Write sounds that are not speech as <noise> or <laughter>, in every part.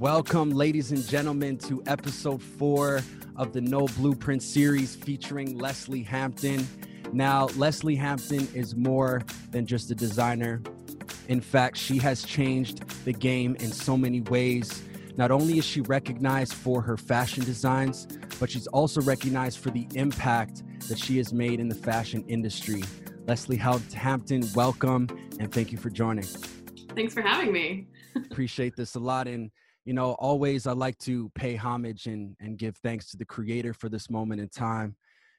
Welcome, ladies and gentlemen, to episode four of the No Blueprint series featuring Lesley Hampton. Now, Lesley Hampton is more than just a designer. In fact, she has changed the game in so many ways. Not only is she recognized for her fashion designs, but she's also recognized for the impact that she has made in the fashion industry. Lesley Hampton, welcome and thank you for joining. Thanks for having me. <laughs> Appreciate this a lot. And, you know, always I like to pay homage and, and give thanks to the creator for this moment in time,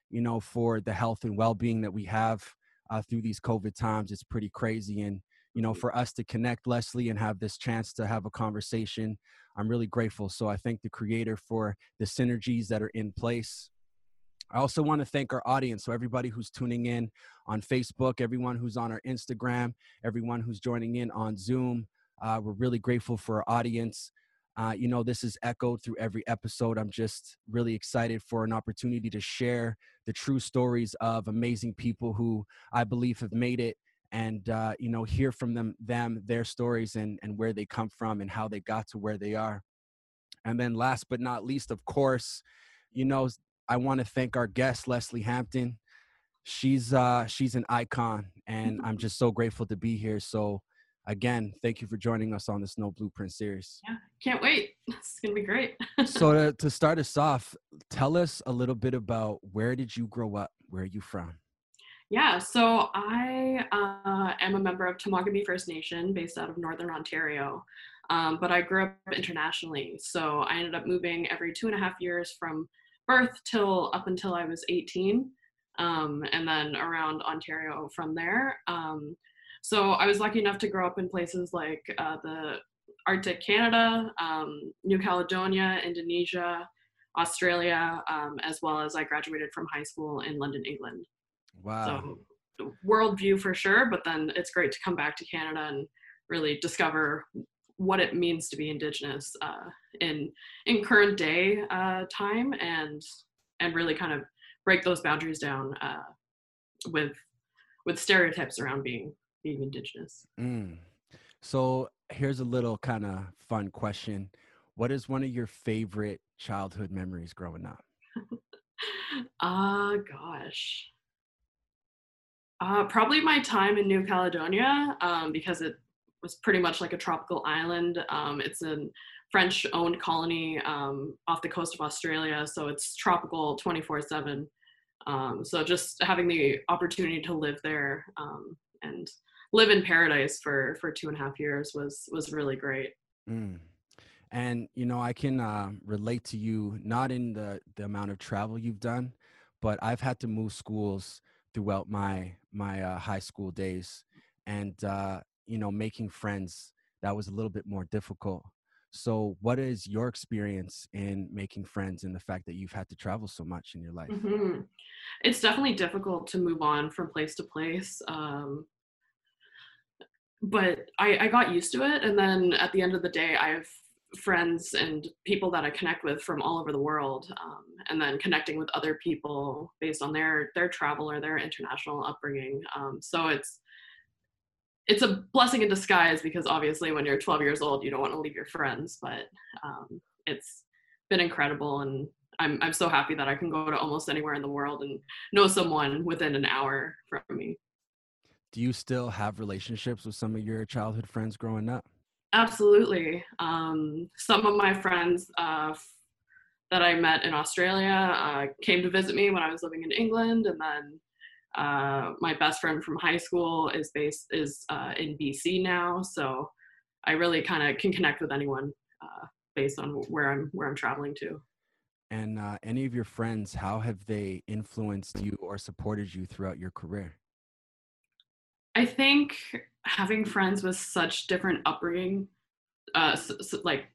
you know, for the health and well being that we have uh, through these COVID times. It's pretty crazy. And, you know, for us to connect, Lesley, and have this chance to have a conversation, I'm really grateful. So I thank the creator for the synergies that are in place. I also want to thank our audience. So, everybody who's tuning in on Facebook, everyone who's on our Instagram, everyone who's joining in on Zoom, uh, we're really grateful for our audience. Uh, you know, this is echoed through every episode. I'm just really excited for an opportunity to share the true stories of amazing people who I believe have made it and uh, you know hear from them them their stories and and where they come from and how they got to where they are. And then last but not least of course you know i want to thank our guest lesley hampton. She's uh she's an icon and i'm <laughs> just so grateful to be here. So again, thank you for joining us on the No Blueprint series. Yeah, can't wait. <laughs> It's gonna be great. <laughs> so to, to start us off, tell us a little bit about where did you grow up? Where are you from? Yeah, so I uh, am a member of Temagami First Nation based out of Northern Ontario, um, but I grew up internationally. So I ended up moving every two and a half years from birth till up until I was 18, um, and then around Ontario from there. Um, so I was lucky enough to grow up in places like uh, the Arctic Canada, um, New Caledonia, Indonesia, Australia, um, as well as I graduated from high school in London, England. Wow. So worldview for sure, but then it's great to come back to Canada and really discover what it means to be Indigenous uh, in in current day uh, time and and really kind of break those boundaries down uh, with with stereotypes around being being indigenous. Mm. So here's a little kind of fun question. What is one of your favorite childhood memories growing up? <laughs> Ah, uh, gosh. Uh, probably my time in New Caledonia um, because it was pretty much like a tropical island. Um, it's a French owned colony um, off the coast of Australia, so it's tropical 24 7. Um, so just having the opportunity to live there um, and live in paradise for for two and a half years was was really great. Mm. And you know, I can uh, relate to you not in the the amount of travel you've done, but I've had to move schools throughout my my uh, high school days, and uh, you know, making friends that was a little bit more difficult. So, what is your experience in making friends and the fact that you've had to travel so much in your life? Mm-hmm. It's definitely difficult to move on from place to place. Um, but I, I got used to it. And then at the end of the day, I have friends and people that I connect with from all over the world, um, and then connecting with other people based on their their travel or their international upbringing. Um, so it's it's a blessing in disguise because obviously when you're 12 years old, you don't want to leave your friends, but um, it's been incredible and I'm I'm so happy that I can go to almost anywhere in the world and know someone within an hour from me do you still have relationships with some of your childhood friends growing up? Absolutely. Um, some of my friends uh, that I met in Australia uh, came to visit me when I was living in England, and then uh, my best friend from high school is based is uh, in BC now. So I really kind of can connect with anyone uh, based on where I'm where I'm traveling to. And uh, any of your friends, how have they influenced you or supported you throughout your career? I think having friends with such different upbringing, uh, so, so, like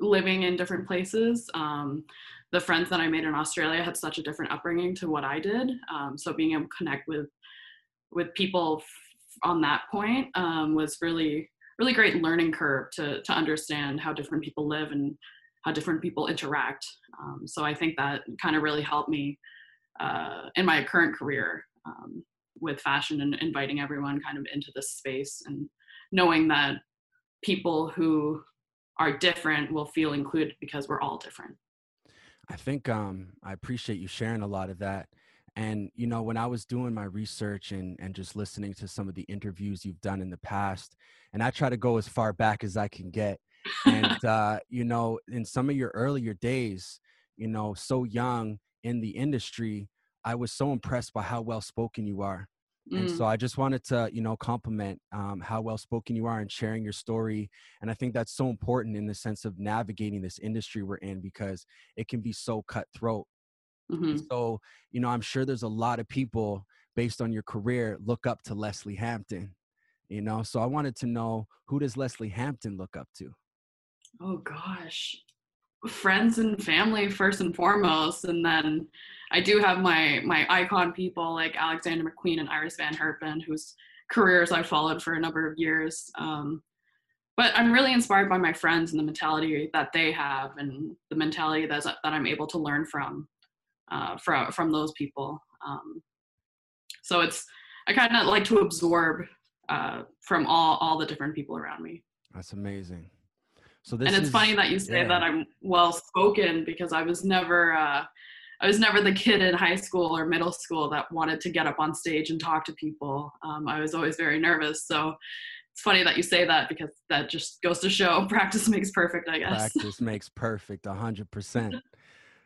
living in different places. Um, the friends that I made in Australia had such a different upbringing to what I did. Um, so being able to connect with with people on that point um, was really really great learning curve to to understand how different people live and how different people interact. Um, so I think that kind of really helped me uh, in my current career. Um, with fashion and inviting everyone kind of into this space and knowing that people who are different will feel included because we're all different. I think um, I appreciate you sharing a lot of that. And you know, when I was doing my research and and just listening to some of the interviews you've done in the past, and I try to go as far back as I can get. And <laughs> uh, you know, in some of your earlier days, you know, so young in the industry, I was so impressed by how well spoken you are. And so Mm, I just wanted to, you know, compliment um, how well spoken you are and sharing your story. And I think that's so important in the sense of navigating this industry we're in because it can be so cutthroat. Mhm. so, you know, I'm sure there's a lot of people based on your career look up to Lesley Hampton, you know. So I wanted to know who does Lesley Hampton look up to? Oh gosh. Friends and family first and foremost, and then I do have my my icon people like Alexander McQueen and Iris Van Herpen, whose careers I've followed for a number of years. Um, but I'm really inspired by my friends and the mentality that they have, and the mentality that's, that I'm able to learn from uh, from from those people. Um, so it's I kind of like to absorb uh, from all all the different people around me. That's amazing. So And this it's funny that you say yeah, that I'm well spoken because I was never uh, I was never the kid in high school or middle school that wanted to get up on stage and talk to people. Um, I was always very nervous. So it's funny that you say that because that just goes to show <laughs> practice makes perfect, I guess. practice makes perfect, 100%.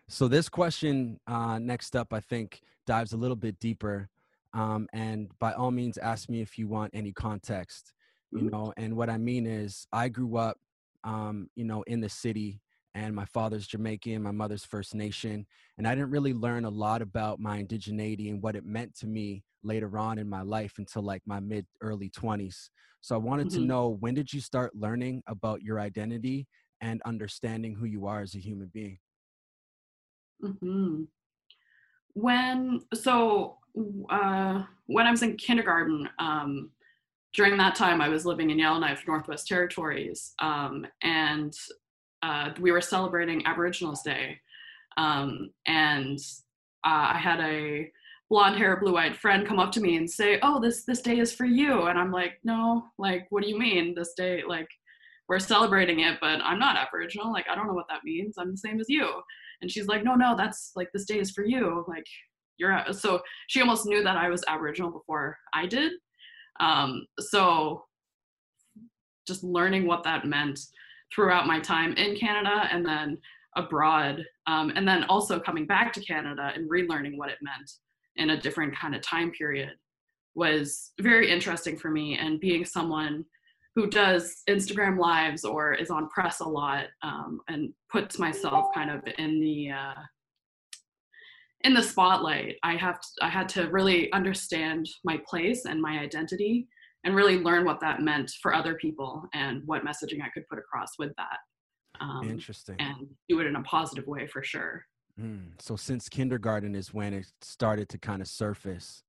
So this question uh, next up, I think, dives a little bit deeper. Um, and by all means, ask me if you want any context. You Mhm, know, and what I mean is, I grew up, um, you know, in the city, and my father's Jamaican, my mother's First Nation, and I didn't really learn a lot about my indigeneity and what it meant to me later on in my life until like my mid early 20s. So I wanted to mhm, know when did you start learning about your identity and understanding who you are as a human being? mhm. When so uh, when I was in kindergarten, um, during that time I was living in Yellowknife, Northwest Territories, um, and uh, we were celebrating Aboriginals Day, um, and uh, I had a blonde hair, blue eyed friend come up to me and say, "Oh, this this day is for you," and I'm like, "No, like, what do you mean this day? Like, we're celebrating it, but I'm not Aboriginal. Like, I don't know what that means. I'm the same as you." And she's like, "No, no, that's like this day is for you. Like, you're so she almost knew that I was Aboriginal before I did. Um, so just learning what that meant throughout my time in Canada and then abroad, um, and then also coming back to Canada and relearning what it meant in a different kind of time period was very interesting for me. And being someone who does Instagram lives or is on press a lot um, and puts myself kind of in the uh, in the spotlight, I have to, I had to really understand my place and my identity and really learn what that meant for other people and what messaging I could put across with that um, Interesting. and do it in a positive way for sure. Mm. So since kindergarten is when it started to kind of surface.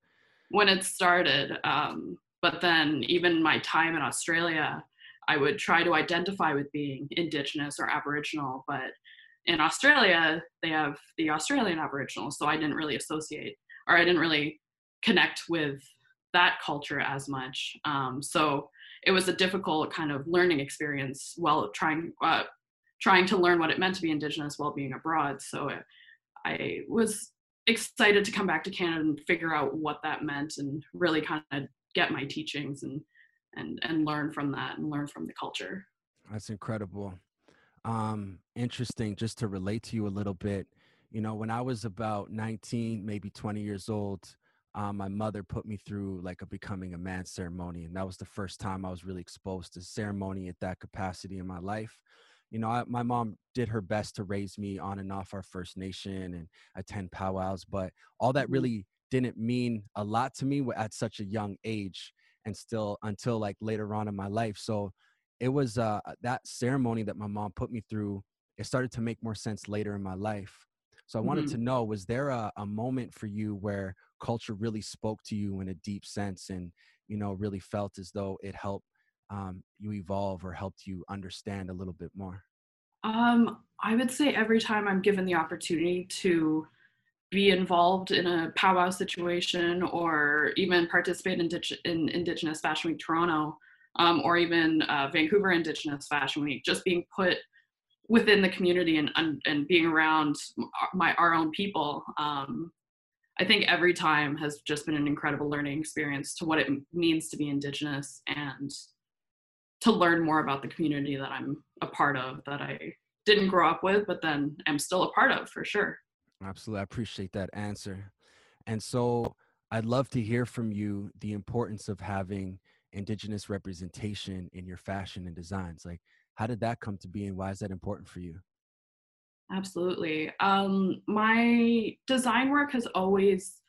When it started, um, but then even my time in Australia, I would try to identify with being Indigenous or Aboriginal, but in Australia, they have the Australian Aboriginal, so I didn't really associate or I didn't really connect with that culture as much. Um, so it was a difficult kind of learning experience while trying uh, trying to learn what it meant to be Indigenous while being abroad. So I was excited to come back to Canada and figure out what that meant and really kind of get my teachings and and and learn from that and learn from the culture. That's incredible. Um, interesting, just to relate to you a little bit. You know, when I was about 19, maybe 20 years old, um, my mother put me through like a becoming a man ceremony. And that was the first time I was really exposed to ceremony at that capacity in my life. You know, I, my mom did her best to raise me on and off our First Nation and attend powwows, but all that Mhm, really didn't mean a lot to me at such a young age and still until like later on in my life. So it was uh, that ceremony that my mom put me through. It started to make more sense later in my life. So I wanted mhm. to know was there a, a moment for you where culture really spoke to you in a deep sense and, you know, really felt as though it helped um, you evolve or helped you understand a little bit more? Um, I would say every time I'm given the opportunity to be involved in a powwow situation or even participate in, Dig- in Indigenous Fashion Week Toronto, um, or even uh, Vancouver Indigenous Fashion Week, just being put within the community and, and, and being around my our own people. Um, I think every time has just been an incredible learning experience to what it means to be Indigenous and to learn more about the community that I'm a part of that I didn't grow up with, but then am still a part of for sure. Absolutely. I appreciate that answer. And so I'd love to hear from you the importance of having indigenous representation in your fashion and designs. Like, how did that come to be and why is that important for you? Absolutely. Um, my design work has always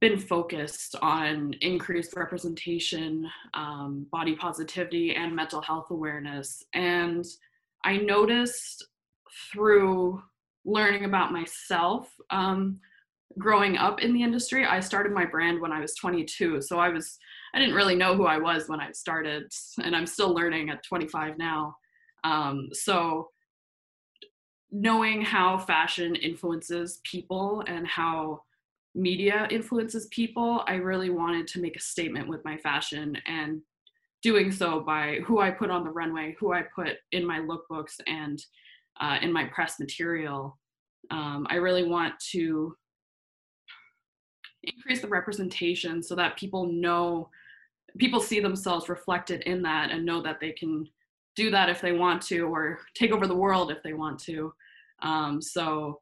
been focused on increased representation, um, body positivity, and mental health awareness. And I noticed through learning about myself um, growing up in the industry i started my brand when i was 22 so i was i didn't really know who i was when i started and i'm still learning at 25 now. Um, so knowing how fashion influences people and how media influences people i really wanted to make a statement with my fashion and doing so by who i put on the runway who i put in my lookbooks and uh, in my press material. Um, i really want to increase the representation so that people know people see themselves reflected in that and know that they can do that if they want to or take over the world if they want to. Um, so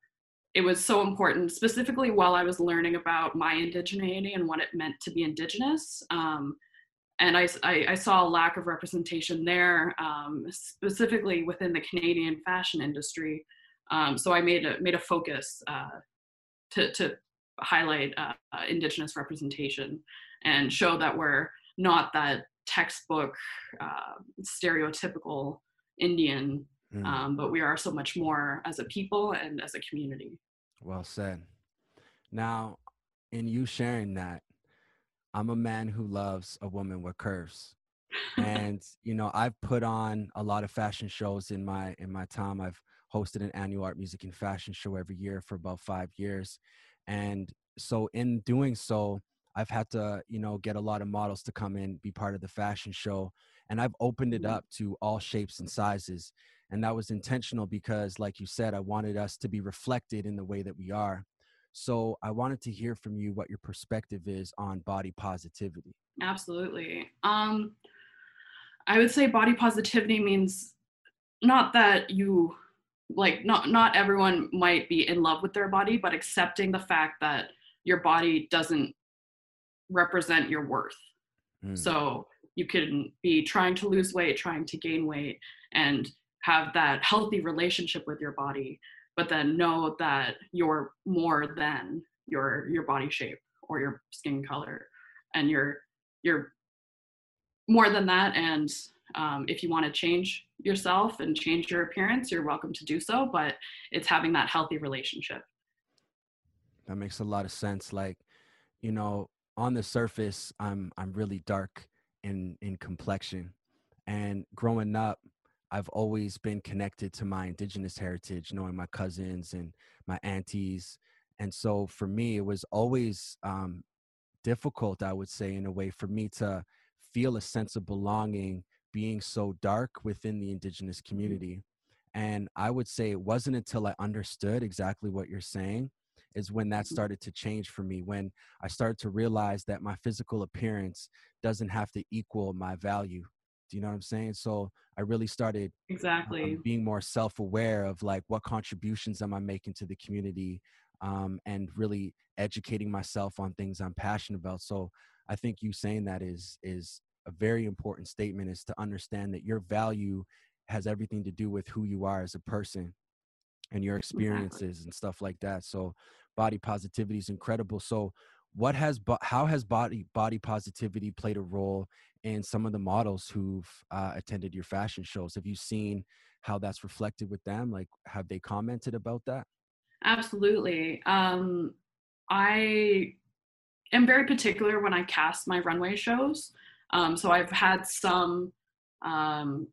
it was so important specifically while i was learning about my indigeneity and what it meant to be indigenous um, and I, I, I, saw a lack of representation there um, specifically within the canadian fashion industry. Um, so i made a made a focus uh, to, to highlight uh, indigenous representation and show that we're not that textbook uh, stereotypical indian mm. um, but we are so much more as a people and as a community. Well said. Now in you sharing that i'm a man who loves a woman with curves. And <laughs> you know i've put on a lot of fashion shows in my in my time. I've hosted an annual art music and fashion show every year for about five years. And so in doing so i've had to you know get a lot of models to come in be part of the fashion show and i've opened it mm-hmm. up to all shapes and sizes and that was intentional because like you said i wanted us to be reflected in the way that we are. So i wanted to hear from you what your perspective is on body positivity. Absolutely. Um i would say body positivity means not that you like not not everyone might be in love with their body but accepting the fact that your body doesn't represent your worth mm. so you can be trying to lose weight trying to gain weight and have that healthy relationship with your body but then know that you're more than your your body shape or your skin color and you're you're more than that and um, if you want to change yourself and change your appearance, you're welcome to do so, but it's having that healthy relationship. That makes a lot of sense. Like, you know, on the surface, I'm I'm really dark in in complexion. And growing up, I've always been connected to my indigenous heritage, knowing my cousins and my aunties. And so for me, it was always um, difficult, I would say, in a way, for me to feel a sense of belonging being so dark within the indigenous mm-hmm. community. And I would say it wasn't until I understood exactly what you're saying is when that mm-hmm. started to change for me when i started to realize that my physical appearance doesn't have to equal my value do you know what i'm saying? So i really started exactly um, being more self-aware of like what contributions am i making to the community um, and really educating myself on things i'm passionate about. So i think you saying that is is a very important statement is to understand that your value has everything to do with who you are as a person and your experiences and stuff like that so body positivity is incredible so what has how has body body positivity played a role in some of the models who've uh, attended your fashion shows? Have you seen how that's reflected with them? Like have they commented about that? Absolutely um i am very particular when i cast my runway shows um, so I've had some um,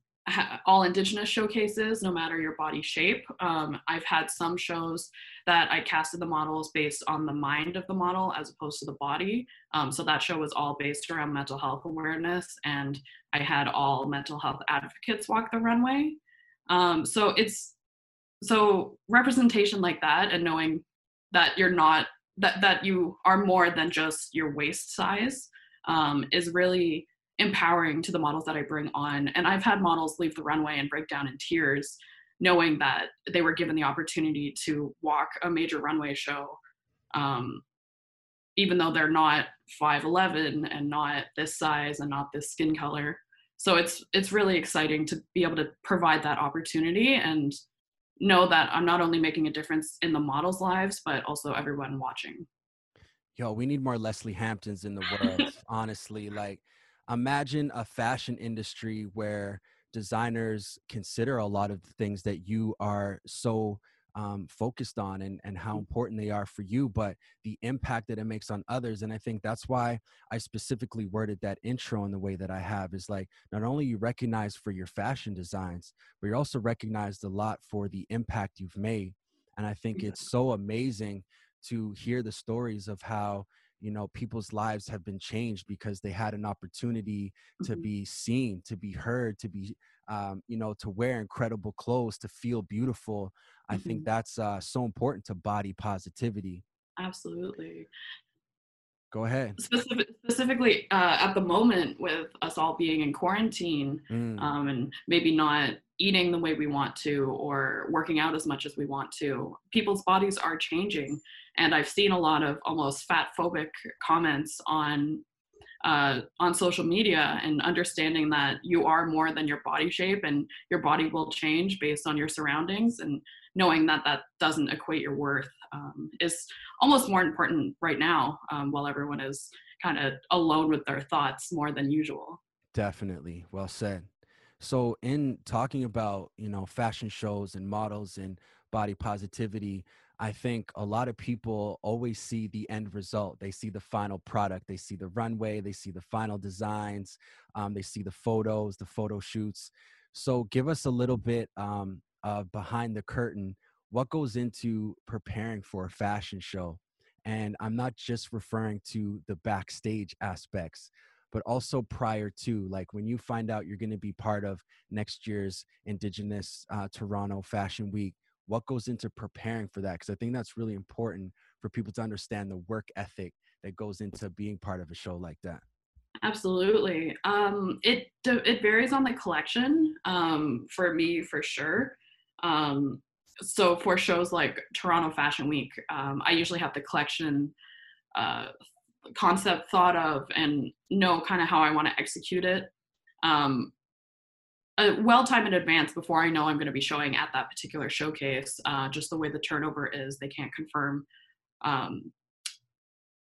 all indigenous showcases no matter your body shape. Um, i've had some shows that i casted the models based on the mind of the model as opposed to the body. Um, so that show was all based around mental health awareness and i had all mental health advocates walk the runway. Um, so it's so representation like that and knowing that you're not that that you are more than just your waist size um, is really empowering to the models that I bring on. And I've had models leave the runway and break down in tears, knowing that they were given the opportunity to walk a major runway show, um, even though they're not 5'11 and not this size and not this skin color. So it's it's really exciting to be able to provide that opportunity and know that I'm not only making a difference in the models' lives, but also everyone watching. Yo, we need more Lesley Hamptons in the world, <laughs> honestly. Like imagine a fashion industry where designers consider a lot of the things that you are so um, focused on and, and how mm. important they are for you, but the impact that it makes on others. And I think that's why I specifically worded that intro in the way that I have is like not only you recognize for your fashion designs, but you're also recognized a lot for the impact you've made. And I think it's so amazing to hear the stories of how you know people's lives have been changed because they had an opportunity to mm-hmm. be seen to be heard to be um, you know to wear incredible clothes to feel beautiful mm-hmm. i think mm-hmm. that's uh, so important to body positivity absolutely go ahead. Specific, specifically uh, at the moment with us all being in quarantine mm. um, and maybe not eating the way we want to or working out as much as we want to people's bodies are changing. And i've seen a lot of almost fat phobic comments on uh, on social media and understanding that you are more than your body shape and your body will change based on your surroundings. And knowing that that doesn't equate your worth um, is almost more important right now um, while everyone is kind of alone with their thoughts more than usual definitely well said so in talking about you know fashion shows and models and body positivity I think a lot of people always see the end result. They see the final product. They see the runway. They see the final designs. Um, they see the photos, the photo shoots. So, give us a little bit um, uh, behind the curtain. What goes into preparing for a fashion show? And I'm not just referring to the backstage aspects, but also prior to, like when you find out you're going to be part of next year's Indigenous uh, Toronto Fashion Week what goes into preparing for that because i think that's really important for people to understand the work ethic that goes into being part of a show like that absolutely um, it it varies on the collection um, for me for sure um, so for shows like toronto fashion week um, i usually have the collection uh, concept thought of and know kind of how i want to execute it um, well time in advance before I know I'm going to be showing at that particular showcase. Uh, just the way the turnover is, they can't confirm um,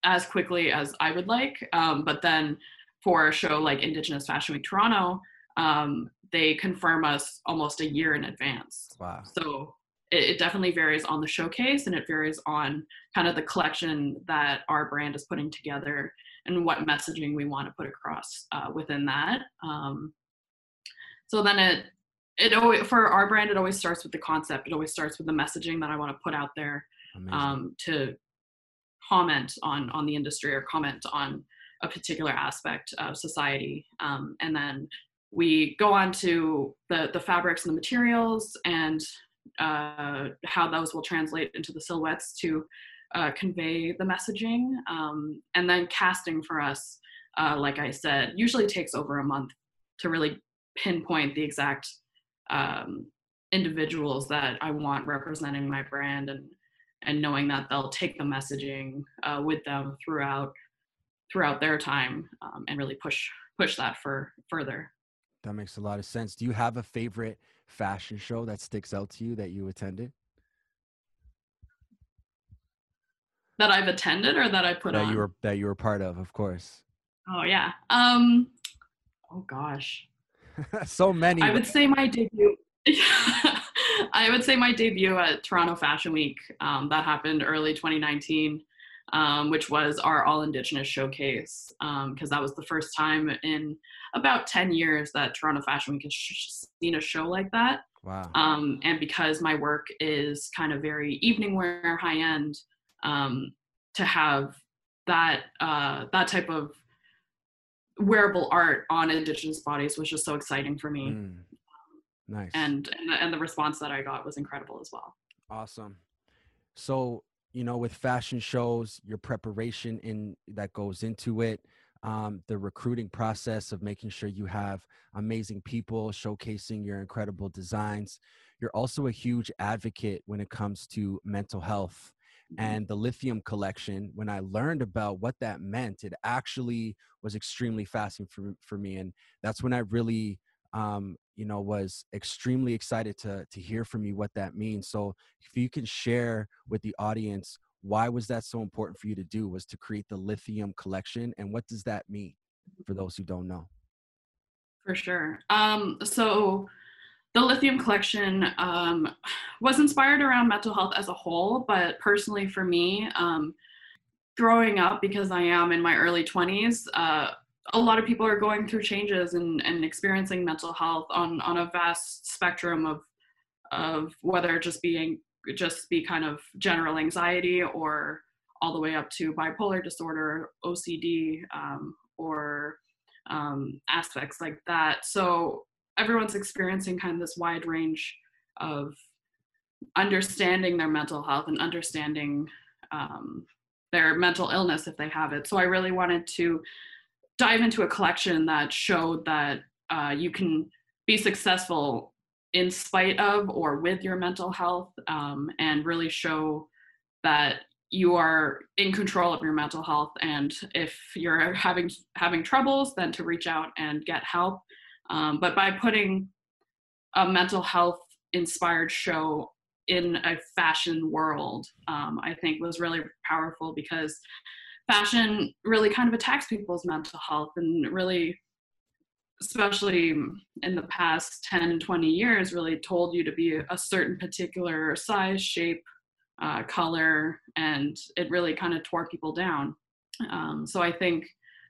as quickly as I would like. Um, but then for a show like Indigenous Fashion Week Toronto, um, they confirm us almost a year in advance. Wow. So it, it, definitely varies on the showcase and it varies on kind of the collection that our brand is putting together and what messaging we want to put across uh, within that. Um, so then it it always for our brand it always starts with the concept. It always starts with the messaging that I want to put out there um, to comment on on the industry or comment on a particular aspect of society. Um, and then we go on to the the fabrics and the materials and uh, how those will translate into the silhouettes to uh, convey the messaging. Um, and then casting for us, uh, like I said, usually takes over a month to really pinpoint the exact um, individuals that I want representing my brand and and knowing that they'll take the messaging uh, with them throughout throughout their time um, and really push push that for further. That makes a lot of sense. Do you have a favorite fashion show that sticks out to you that you attended? That I've attended or that I put that on? you were that you were part of, of course. Oh yeah. Um oh gosh. <laughs> so many. I would say my debut. <laughs> I would say my debut at Toronto Fashion Week. Um, that happened early 2019. Um, which was our All Indigenous Showcase, because um, that was the first time in about 10 years that Toronto Fashion Week has sh- seen a show like that. Wow. Um, and because my work is kind of very evening wear, high end, um, to have that uh, that type of wearable art on Indigenous bodies was just so exciting for me. Mm. Nice. And, and and the response that I got was incredible as well. Awesome. So you know, with fashion shows, your preparation in that goes into it, um, the recruiting process of making sure you have amazing people showcasing your incredible designs. You're also a huge advocate when it comes to mental health. Mm-hmm. And the lithium collection, when I learned about what that meant, it actually was extremely fascinating for, for me. And that's when I really um, you know, was extremely excited to to hear from you what that means. So if you can share with the audience why was that so important for you to do was to create the lithium collection and what does that mean for those who don't know? For sure. Um, so the lithium collection um, <sighs> was inspired around mental health as a whole but personally for me um, growing up because i am in my early 20s uh, a lot of people are going through changes and, and experiencing mental health on, on a vast spectrum of, of whether just being just be kind of general anxiety or all the way up to bipolar disorder, OCD, um, or um, aspects like that. So everyone's experiencing kind of this wide range of understanding their mental health and understanding um, their mental illness if they have it. So I really wanted to dive into a collection that showed that uh, you can be successful in spite of or with your mental health um, and really show that you are in control of your mental health. And if you're having having troubles then to reach out and get help. Um, but by putting a mental health inspired show in a fashion world um, i think was really powerful because fashion really kind of attacks people's mental health and really especially in the past 10 20 years really told you to be a certain particular size shape uh, color and it really kind of tore people down. Um, so i think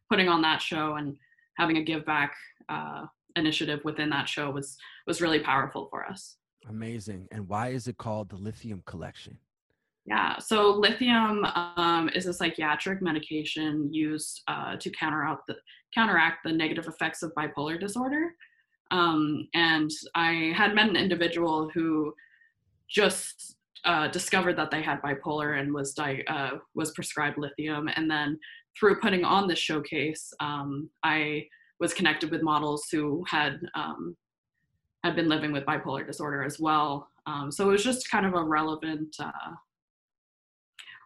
putting on that show and having a give back uh, initiative within that show was was really powerful for us. Amazing. And why is it called the lithium collection yeah, so lithium um, is a psychiatric medication used uh, to counteract the, counteract the negative effects of bipolar disorder. Um, and I had met an individual who just uh, discovered that they had bipolar and was di- uh, was prescribed lithium. And then through putting on this showcase, um, I was connected with models who had um, had been living with bipolar disorder as well. Um, so it was just kind of a relevant uh,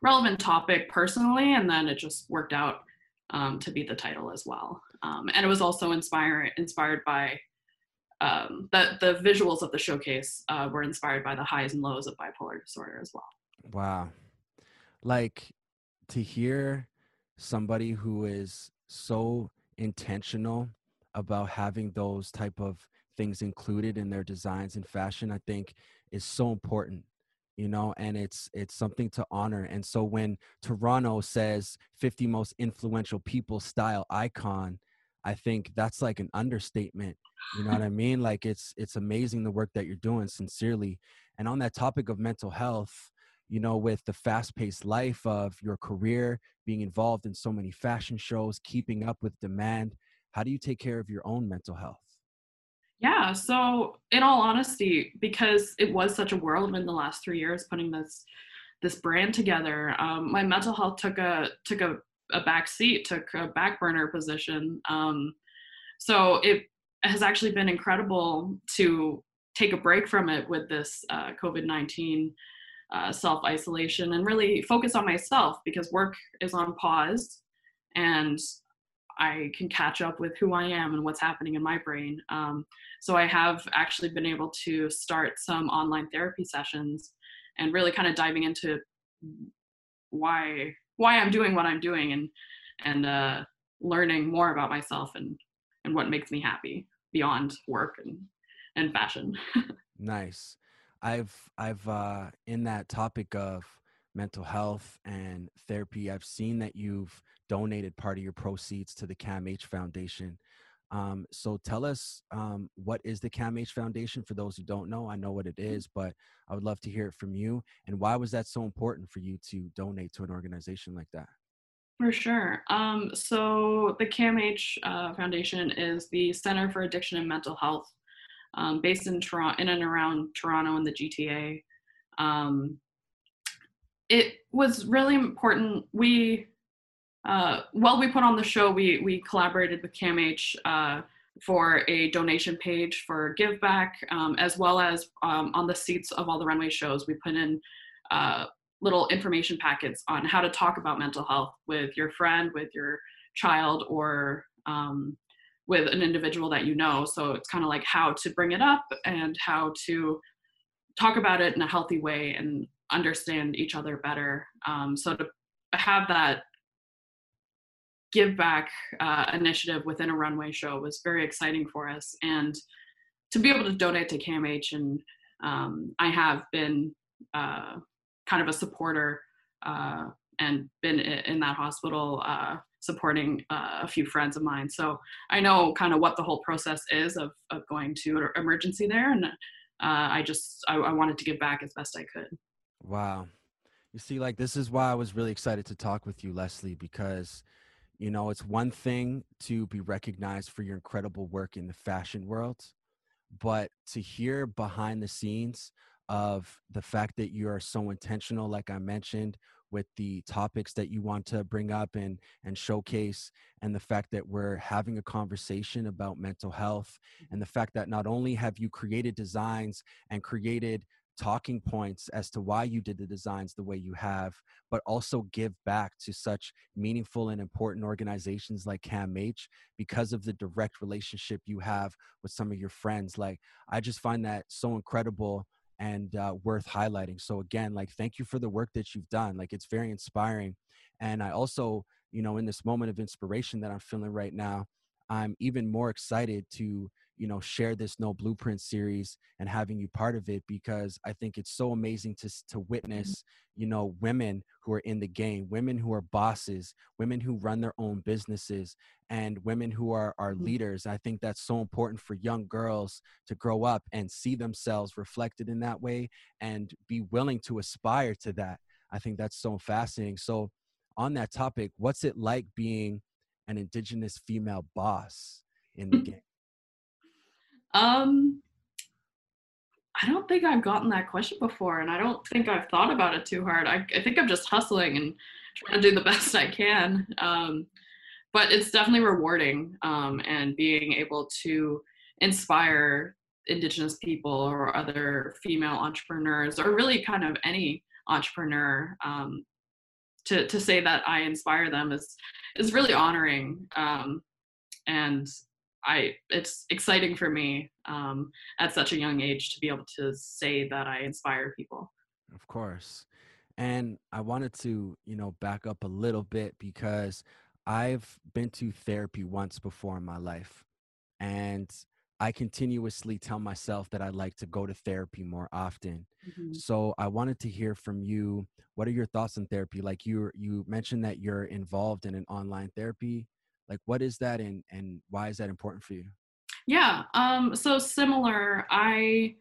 relevant topic personally, and then it just worked out um, to be the title as well. Um, and it was also inspired inspired by um, the the visuals of the showcase uh, were inspired by the highs and lows of bipolar disorder as well. Wow, like to hear somebody who is so intentional about having those type of things included in their designs and fashion i think is so important you know and it's it's something to honor and so when toronto says 50 most influential people style icon i think that's like an understatement you know what i <laughs> mean? Like it's it's amazing the work that you're doing sincerely. And on that topic of mental health you know with the fast-paced life of your career being involved in so many fashion shows keeping up with demand how do you take care of your own mental health yeah. So, in all honesty, because it was such a whirlwind the last three years putting this this brand together, um, my mental health took a took a, a back seat, took a back burner position. Um, so it has actually been incredible to take a break from it with this uh, COVID nineteen uh, self isolation and really focus on myself because work is on pause, and I can catch up with who I am and what's happening in my brain. Um, so I have actually been able to start some online therapy sessions and really kind of diving into why why I'm doing what I'm doing and and uh, learning more about myself and and what makes me happy beyond work and and fashion. <laughs> nice. I've I've uh, in that topic of mental health and therapy. I've seen that you've donated part of your proceeds to the CAMH Foundation. Um, so tell us um, what is the CAMH Foundation for those who don't know? I know what it mm. but I would love to hear it from you. And why was that so important for you to donate to an organization like that? For sure. Um, so the CAMH uh, Foundation is the Center for Addiction and Mental Health, um, based in Toronto, in and around Toronto and the GTA. Um, it was really important. We uh, while we put on the show, we we collaborated with CAMH uh, for a donation page for Give Back, um, as well as um, on the seats of all the runway shows, we put in uh, little information packets on how to talk about mental health with your friend, with your child, or um, with an individual that you know. So it's kind of like how to bring it up and how to talk about it in a healthy way and understand each other better. Um, so to have that give back uh, initiative within a runway show was very exciting for us. And to be able to donate to camh and um, i have been uh, kind of a supporter uh, and been in that hospital uh, supporting uh, a few friends of mine. So i know kind of what the whole process is of, of going to an emergency there. And uh, i just I, I wanted to give back as best i could. Wow. You see like this is why i was really excited to talk with you lesley because you know, it's one thing to be recognized for your incredible work in the fashion world, but to hear behind the scenes of the fact that you are so intentional, like I mentioned, with the topics that you want to bring up and and showcase and the fact that we're having a conversation about mental health and the fact that not only have you created designs and created talking points as to why you did the designs the way you have, but also give back to such meaningful and important organizations like CAMH because of the direct relationship you have with some of your friends. Like, I just find that so incredible and uh, worth highlighting. So, again, like, thank you for the work that you've done. Like, it's very inspiring. And I also, you know, in this moment of inspiration that I'm feeling right now, I'm even more excited to you know share this no blueprint series and having you part of it because i think it's so amazing to to mm-hmm. witness you know women who are in the game women who are bosses women who run their own businesses and women who are are mm-hmm. leaders. I think that's so important for young girls to grow up and see themselves reflected in that way and be willing to aspire to that. I think that's so fascinating. So on that topic what's it like being an indigenous female boss in the game um, I don't think I've gotten that question before, and I don't think I've thought about it too hard. I, I think I'm just hustling and trying to do the <laughs> best I can. Um, but it's definitely rewarding, um, and being able to inspire Indigenous people or other female entrepreneurs, or really kind of any entrepreneur, um, to to say that I inspire them is is really honoring. Um, and I it's exciting for me um, at such a young age to be able to say that I inspire people. Of course. And I wanted to, you know, back up a little bit because I've been to therapy once before in my life. And I continuously tell myself that I'd like to go to therapy more often. Mm-hmm. So I wanted to hear from you. What are your thoughts on therapy? Like you you mentioned that you're involved in an online therapy like what is that and and why is that important for you? Yeah um so similar i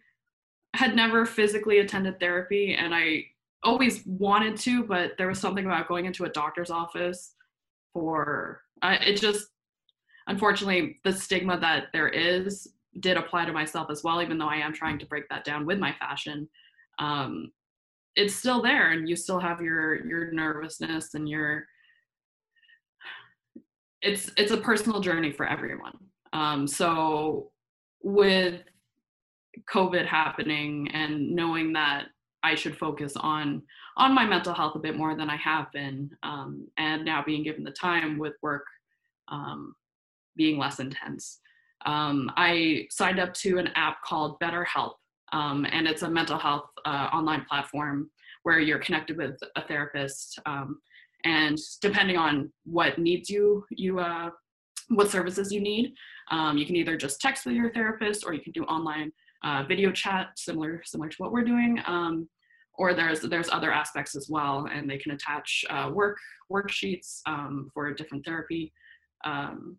had never physically attended therapy and i always wanted to but there was something about going into a doctor's office for I, it just unfortunately the stigma that there is did apply to myself as well even though i am trying to break that down with my fashion um, it's still there and you still have your your nervousness and your it's it's a personal journey for everyone. Um, so with COVID happening and knowing that I should focus on on my mental health a bit more than I have been, um, and now being given the time with work um, being less intense, um, I signed up to an app called BetterHelp, um, and it's a mental health uh, online platform where you're connected with a therapist um, and depending on what needs you you uh, what services you need um, you can either just text with your therapist or you can do online uh, video chat similar similar to what we're doing um, or there's there's other aspects as well, and they can attach uh, work worksheets um, for different therapy um,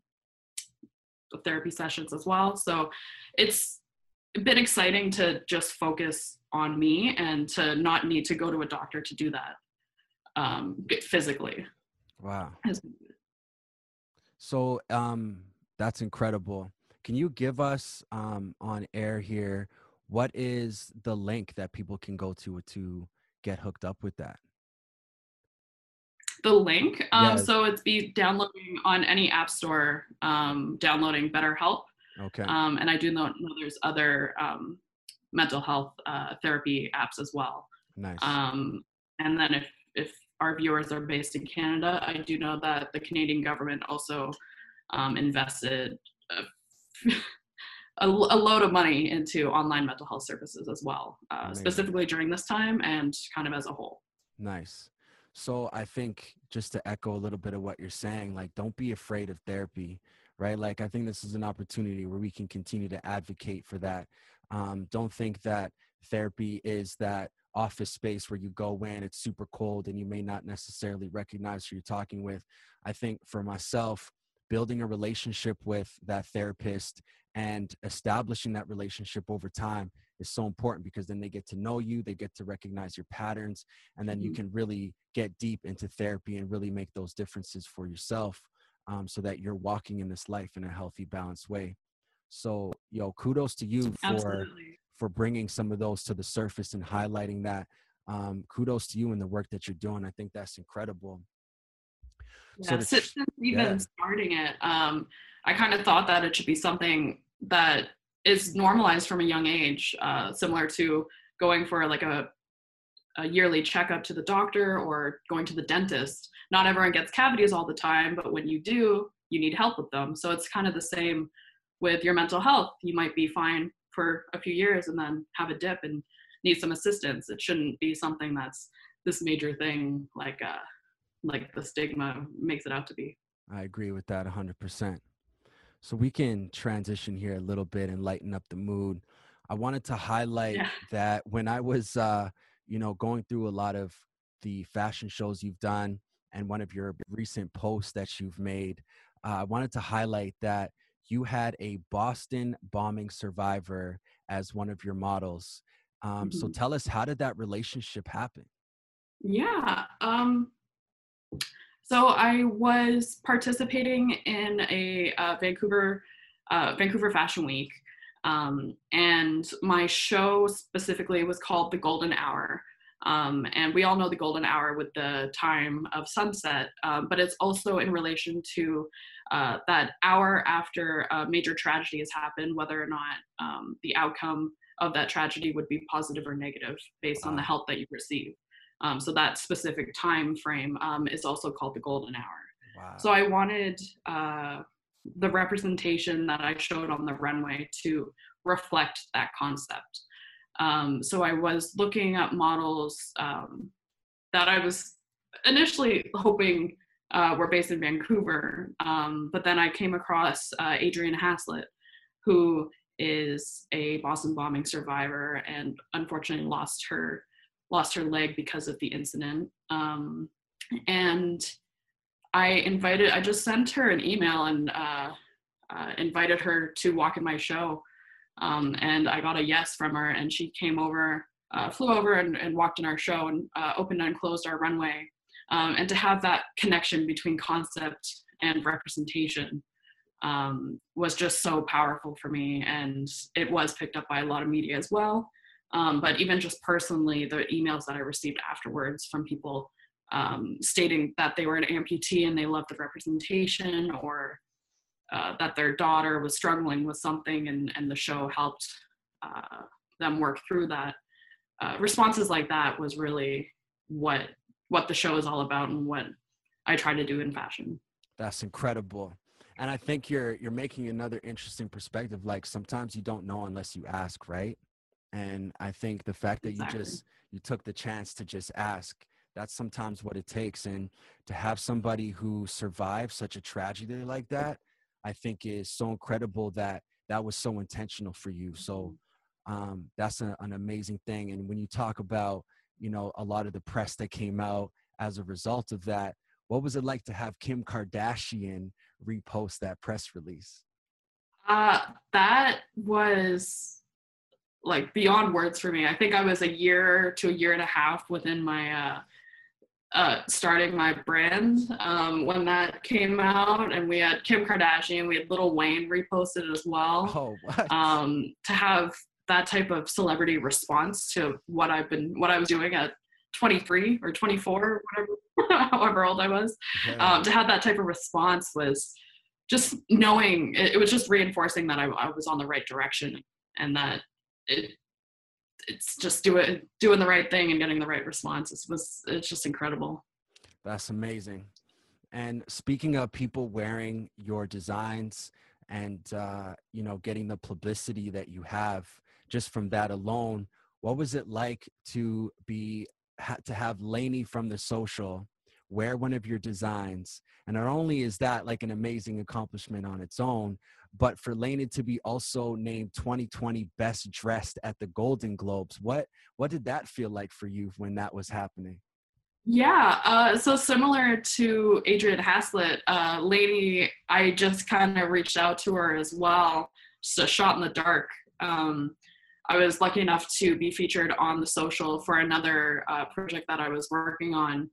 therapy sessions as well. So it's been exciting to just focus on me and to not need to go to a doctor to do that um, physically. Wow. So um, that's incredible. Can you give us um, on air here what is the link that people can go to to get hooked up with that? The link. Um, yes. So it's be downloading on any app store, um, downloading BetterHelp. Okay. Um, and I do know, know there's other um, mental health uh, therapy apps as well. Nice. Um, and then if if our viewers are based in Canada, I do know that the Canadian government also um, invested a, <laughs> a, load of money into online mental health services as well, uh, specifically during this time and kind of as a whole. Nice. So I think just to echo a little bit of what you're saying, like don't be afraid of therapy, right? Like I think this is an opportunity where we can continue to advocate for that. Um, don't think that therapy is that office space where you go in, it's super cold and you may not necessarily recognize who you're talking with. I think for myself, building a relationship with that therapist and establishing that relationship over time is so important because then they get to know you, they get to recognize your patterns, and then you mm-hmm. can really get deep into therapy and really make those differences for yourself um, so that you're walking in this life in a healthy, balanced way. So, yo, kudos to you for Absolutely. For bringing some of those to the surface and highlighting that. Um, kudos to you and the work that you're doing. I think that's incredible. Yeah, so since even yeah. starting it, um, I kind of thought that it should be something that is normalized from a young age, uh, similar to going for like a, a yearly checkup to the doctor or going to the dentist. Not everyone gets cavities all the time, but when you do, you need help with them. So it's kind of the same with your mental health. You might be fine for a few years and then have a dip and need some assistance. It shouldn't be something that's this major thing like uh, like the stigma makes it out to be. I agree with that 100%. So we can transition here a little bit and lighten up the mood. I wanted to highlight yeah. that when I was, uh, you know, going through a lot of the fashion shows you've done and one of your recent posts that you've made, uh, I wanted to highlight that you had a Boston bombing survivor as one of your models. Um, mm-hmm. So tell us, how did that relationship happen? Yeah. Um, so I was participating in a uh, Vancouver uh, Vancouver Fashion Week, um, and my show specifically was called the Golden Hour. Um, and we all know the golden hour with the time of sunset, um, but it's also in relation to uh, that hour after a major tragedy has happened, whether or not um, the outcome of that tragedy would be positive or negative based on the help that you receive. Um, so that specific time frame um, is also called the golden hour. Wow. So I wanted uh, the representation that I showed on the runway to reflect that concept. Um, so I was looking at models um, that I was initially hoping uh, were based in Vancouver, um, but then I came across uh, Adrianne Haslet, who is a Boston bombing survivor and unfortunately lost her lost her leg because of the incident. Um, and I invited, I just sent her an email and uh, uh, invited her to walk in my show. Um, and I got a yes from her, and she came over, uh, flew over, and, and, walked in our show and uh, opened and closed our runway. Um, and to have that connection between concept and representation um, was just so powerful for me. And it was picked up by a lot of media as well. Um, but even just personally, the emails that I received afterwards from people um, stating that they were an amputee and they loved the representation or uh, that their daughter was struggling with something and, and the show helped uh, them work through that. Uh, responses like that was really what what the show is all about and what I try to do in fashion. That's incredible. And I think you're you're making another interesting perspective. Like sometimes you don't know unless you ask, right? and i think the fact that exactly. you just you took the chance to just ask that's sometimes what it takes and to have somebody who survived such a tragedy like that i think is so incredible that that was so intentional for you. So mm-hmm. um, that's a, an amazing thing. And when you talk about you know a lot of the press that came out as a result of that what was it like to have kim kardashian repost that press release? Uh, that was like beyond words for me. I think i was a year to a year and a half within my uh, uh, starting my brand um, when that came out, and we had Kim Kardashian, we had Lil Wayne reposted as well. Oh? Um, to have that type of celebrity response to what I've been, what I was doing at 23 or 24, whatever, <laughs> however old I was, yeah. um, to have that type of response was just knowing it, it was just reinforcing that I, I was on the right direction and that it it's just doing doing the right thing and getting the right response. It was it's just incredible. That's amazing. And speaking of people wearing your designs and uh, you know getting the publicity that you have just from that alone, what was it like to be to have Lainey from the social wear one of your designs? And not only is that like an amazing accomplishment on its own, but for Lainey to be also named 2020 Best Dressed at the Golden Globes, what what did that feel like for you when that was happening? Yeah, uh, so similar to Adrianne Haslet, uh, Lainey, I just kind of reached out to her as well, just a shot in the dark. Um, I was lucky enough to be featured on the social for another uh, project that I was working on.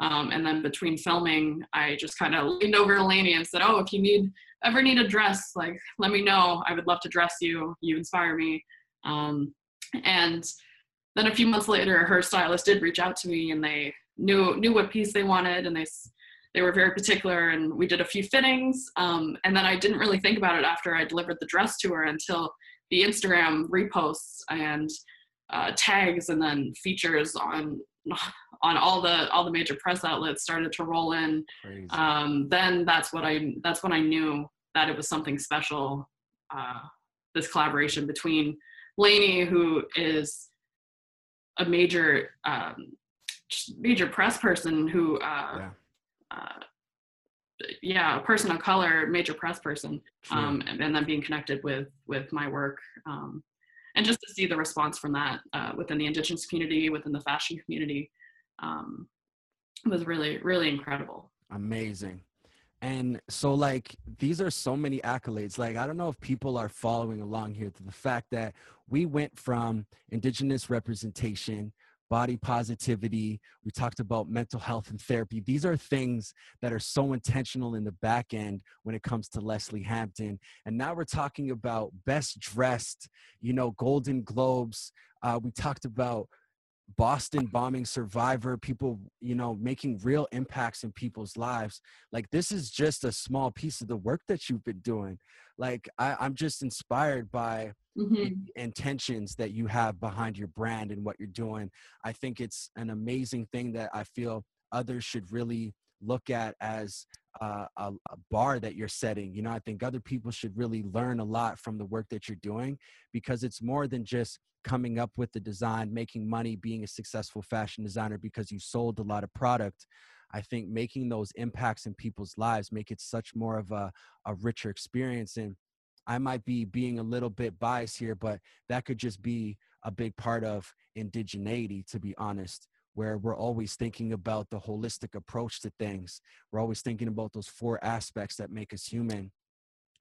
Um, and then between filming, I just kind of leaned over to and said, "Oh, if you need ever need a dress, like let me know. I would love to dress you. You inspire me." Um, and then a few months later, her stylist did reach out to me, and they knew knew what piece they wanted, and they they were very particular. And we did a few fittings, um, and then I didn't really think about it after I delivered the dress to her until the Instagram reposts and uh, tags, and then features on <laughs> on all the all the major press outlets started to roll in. Um, then that's what i that's when i knew that it was something special uh, this collaboration between Lainey, who is a major um, major press person who uh, yeah. Uh, yeah a person of color major press person um, and, and, then being connected with with my work um, and just to see the response from that uh, within the indigenous community within the fashion community um, was really really incredible. Amazing. And so like these are so many accolades. Like i don't know if people are following along here to the fact that we went from indigenous representation body positivity we talked about mental health and therapy these are things that are so intentional in the back end when it comes to lesley hampton and now we're talking about best dressed you know golden globes uh, we talked about Boston bombing survivor, people, you know, making real impacts in people's lives. Like this is just a small piece of the work that you've been doing. Like I, I'm just inspired by mm-hmm. intentions that you have behind your brand and what you're doing. I think it's an amazing thing that I feel others should really look at as uh, a, a, bar that you're setting. You know, I think other people should really learn a lot from the work that you're doing because it's more than just coming up with the design, making money, being a successful fashion designer because you sold a lot of product. I think making those impacts in people's lives make it such more of a, a richer experience. And I might be being a little bit biased here, but that could just be a big part of indigeneity, to be honest where we're always thinking about the holistic approach to things. We're always thinking about those four aspects that make us human.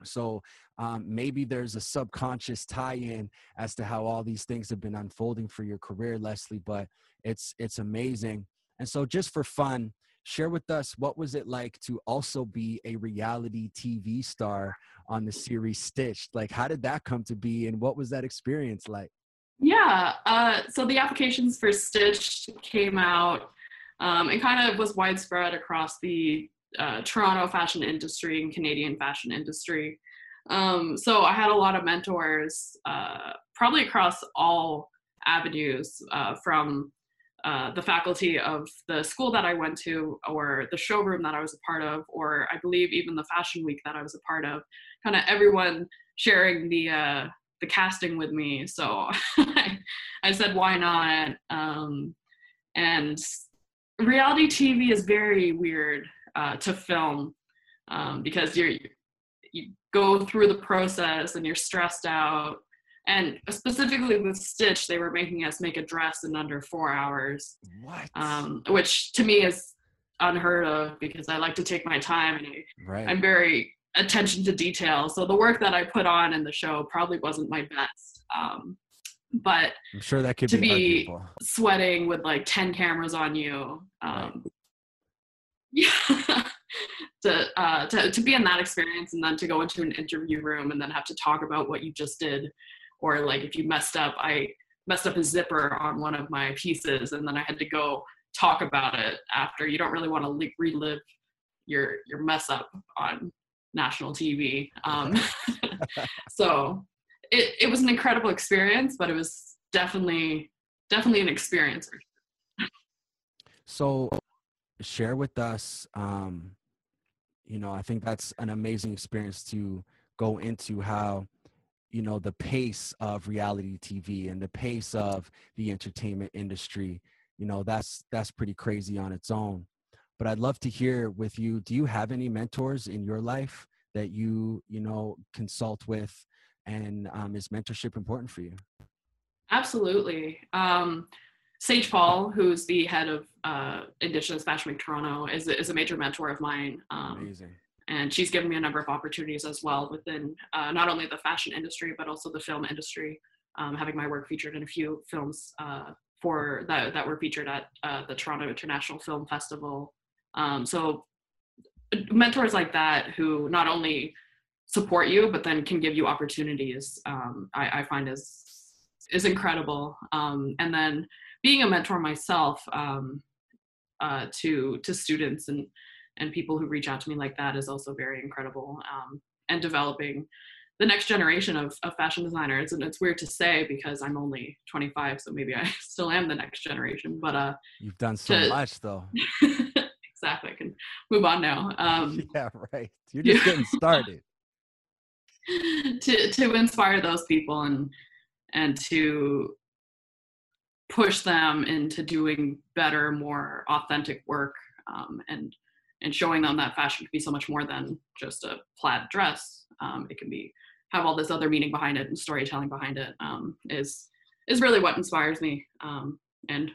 So um, maybe there's a subconscious tie-in as to how all these things have been unfolding for your career, Lesley. But it's it's amazing. And so, just for fun, share with us what was it like to also be a reality TV star on the series Stitched? Like, how did that come to be, and what was that experience like? Yeah, uh, so the applications for Stitch came out um, and kind of was widespread across the uh, Toronto fashion industry and Canadian fashion industry. Um, so I had a lot of mentors, uh, probably across all avenues, uh, from uh, the faculty of the school that I went to, or the showroom that I was a part of, or I believe even the fashion week that I was a part of. Kind of everyone sharing the uh, the casting with me. So <laughs> I, said, why not? Um, and reality TV is very weird uh, to film um, because you're you go through the process and you're stressed out and specifically with Stitch, they were making us make a dress in under four hours. What? Um, which to me is unheard of because I like to take my time and I, right. I'm very attention to detail. So the work that I put on in the show probably wasn't my best. Um, but I'm sure that could to be, be sweating with like 10 cameras on you. Um, right. <laughs> Yeah. to, uh, to, to be in that experience and then to go into an interview room and then have to talk about what you just did. Or like if you messed up, I messed up a zipper on one of my pieces and then I had to go talk about it after. You don't really want to relive your your mess up on national TV. Um, <laughs> so it, it was an incredible experience, but it was definitely definitely an experience. So share with us, um, you know, I think that's an amazing experience to go into how, you know, the pace of reality TV and the pace of the entertainment industry, you know, that's that's pretty crazy on its own. But I'd love to hear with you, do you have any mentors in your life that you, you know, consult with and um, is mentorship important for you? Absolutely. Um, Sage Paul, who's the head of uh, Indigenous Fashion Week Toronto, is, is a major mentor of mine. Um, Amazing. And she's given me a number of opportunities as well within uh, not only the fashion industry, but also the film industry, um, having my work featured in a few films uh, for that, that were featured at uh, the Toronto International Film Festival. Um, so mentors like that who not only support you, but then can give you opportunities, um, I, I, find is is incredible. Um, and then being a mentor myself um, uh, to to students and and people who reach out to me like that is also very incredible. Um, and developing the next generation of, of fashion designers, and it's weird to say because I'm only 25, so maybe I <laughs> still am the next generation. But uh, you've done so to, much, though. <laughs> exactly. I can move on now. Um, <laughs> yeah, right. You're just getting started. to to inspire those people and and to push them into doing better, more authentic work, um, and and showing them that fashion can be so much more than just a plaid dress. Um, it can be have all this other meaning behind it and storytelling behind it. Um, is is really what inspires me. Um, and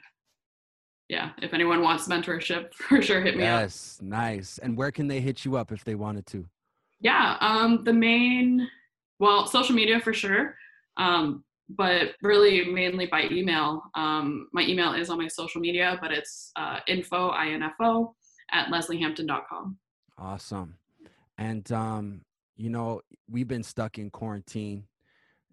yeah, if anyone wants mentorship, <laughs> for sure hit me yes, up. Yes, nice. And where can they hit you up if they wanted to? Yeah, um, the main, well, social media for sure. Um, but really mainly by email. Um, my email is on my social media, but it's uh, info, I-N-F-O, at lesleyhampton.com. Awesome. And, um, you know, we've been stuck in quarantine.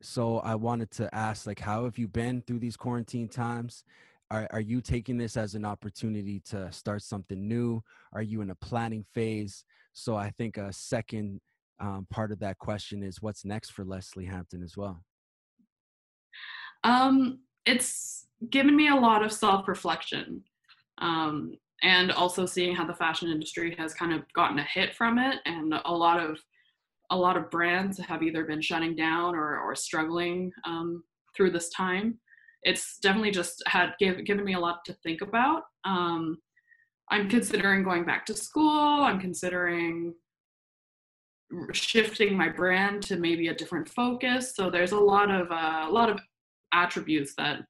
So I wanted to ask, like, how have you been through these quarantine times? Are, are you taking this as an opportunity to start something new? Are you in a planning phase? So I think a second um, part of that question is what's next for Lesley Hampton as well? Um, it's given me a lot of self reflection. Um, and also seeing how the fashion industry has kind of gotten a hit from it. And a lot of a lot of brands have either been shutting down or, or struggling um, through this time. It's definitely just had give, given me a lot to think about. Um, i'm considering going back to school. I'm considering shifting my brand to maybe a different focus. So there's a lot of uh, a lot of attributes that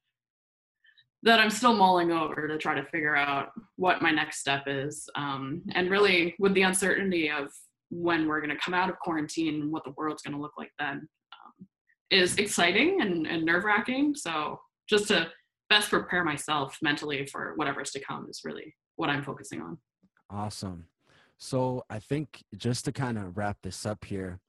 that I'm still mulling over to try to figure out what my next step is. Um, and really, with the uncertainty of when we're going to come out of quarantine and what the world's going to look like then, um, is exciting and, and nerve wracking. So, just to best prepare myself mentally for whatever's to come is really what I'm focusing on. Awesome. So, I think just to kind of wrap this up here,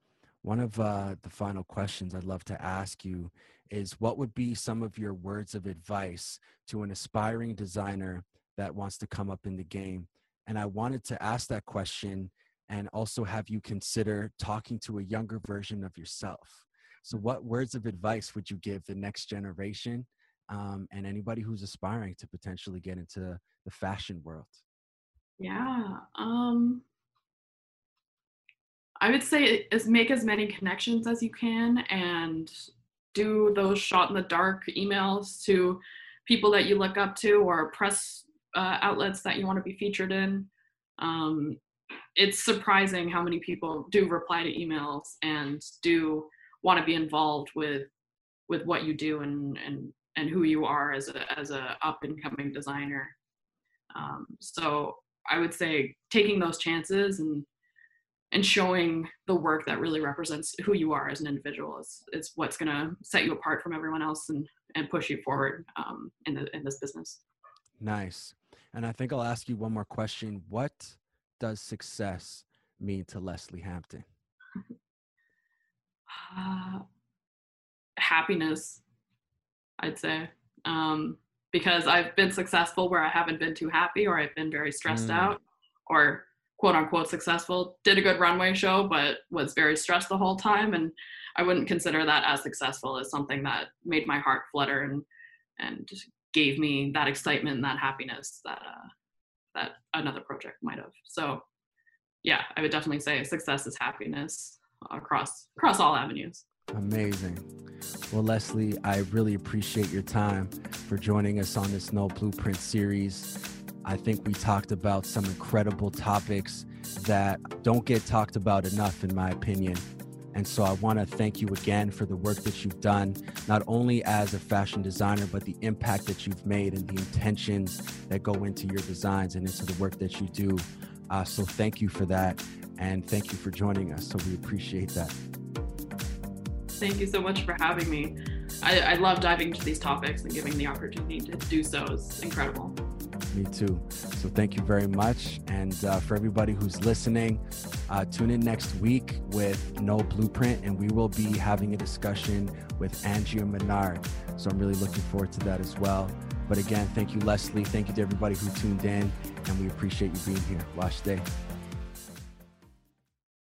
one of uh, the final questions I'd love to ask you is what would be some of your words of advice to an aspiring designer that wants to come up in the game? And I wanted to ask that question and also have you consider talking to a younger version of yourself. So, what words of advice would you give the next generation um, and anybody who's aspiring to potentially get into the fashion world? Yeah. Um, I would say is make as many connections as you can and do those shot in the dark emails to people that you look up to or press uh, outlets that you want to be featured in. Um, it's surprising how many people do reply to emails and do want to be involved with with what you do and and and who you are as a as a up and coming designer. Um, so I would say taking those chances and and showing the work that really represents who you are as an individual is, is what's going to set you apart from everyone else and, and push you forward um, in, the, in this business. Nice. And I think I'll ask you one more question. What does success mean to Lesley Hampton? <sighs> Uh, happiness, I'd say. Um, because I've been successful where I haven't been too happy or I've been very stressed mm. out or quote unquote successful. Did a good runway show, but was very stressed the whole time. And I wouldn't consider that as successful as something that made my heart flutter and and gave me that excitement and that happiness that uh, that another project might have. So yeah, I would definitely say success is happiness across across all avenues. Amazing. Well, Lesley, I really appreciate your time for joining us on this No Blueprint series. I think we talked about some incredible topics that don't get talked about enough, in my opinion. And so I want to thank you again for the work that you've done, not only as a fashion designer, but the impact that you've made and the intentions that go into your designs and into the work that you do. Uh, so thank you for that. And thank you for joining us. So we appreciate that. Thank you so much for having me. I, I love diving into these topics and giving the opportunity to do so is incredible. Me too. So thank you very much. And uh, for everybody who's listening, uh, tune in next week with No Blueprint, and we will be having a discussion with Andrea Menard. So I'm really looking forward to that as well. But again, thank you, Lesley. Thank you to everybody who tuned in, and we appreciate you being here. Wash day.